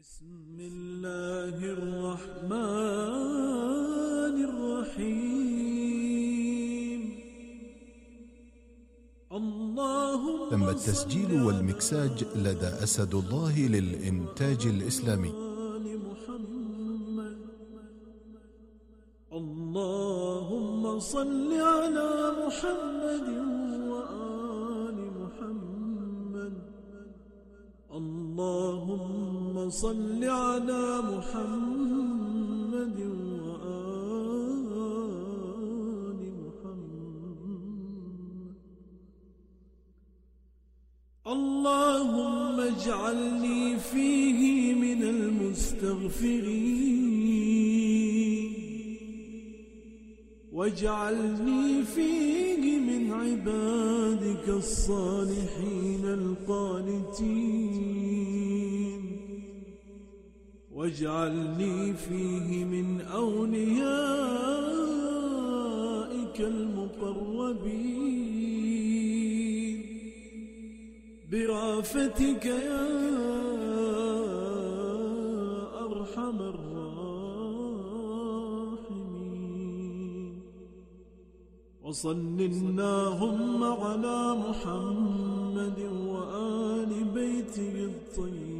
بسم الله الرحمن الرحيم. اللهم تم التسجيل والمكساج لدى أسد الله للإنتاج الإسلامي. اللهم صل على محمد وآل محمد. اللهم صل على محمد وآل محمد. اللهم اجعلني فيه من المستغفرين. واجعلني فيه من عبادك الصالحين القانتين. واجعلني فيه من أوليائك المقربين. برأفتك يا أرحم الراحمين. وصل اللهم على محمد وآل بيته الطيبين.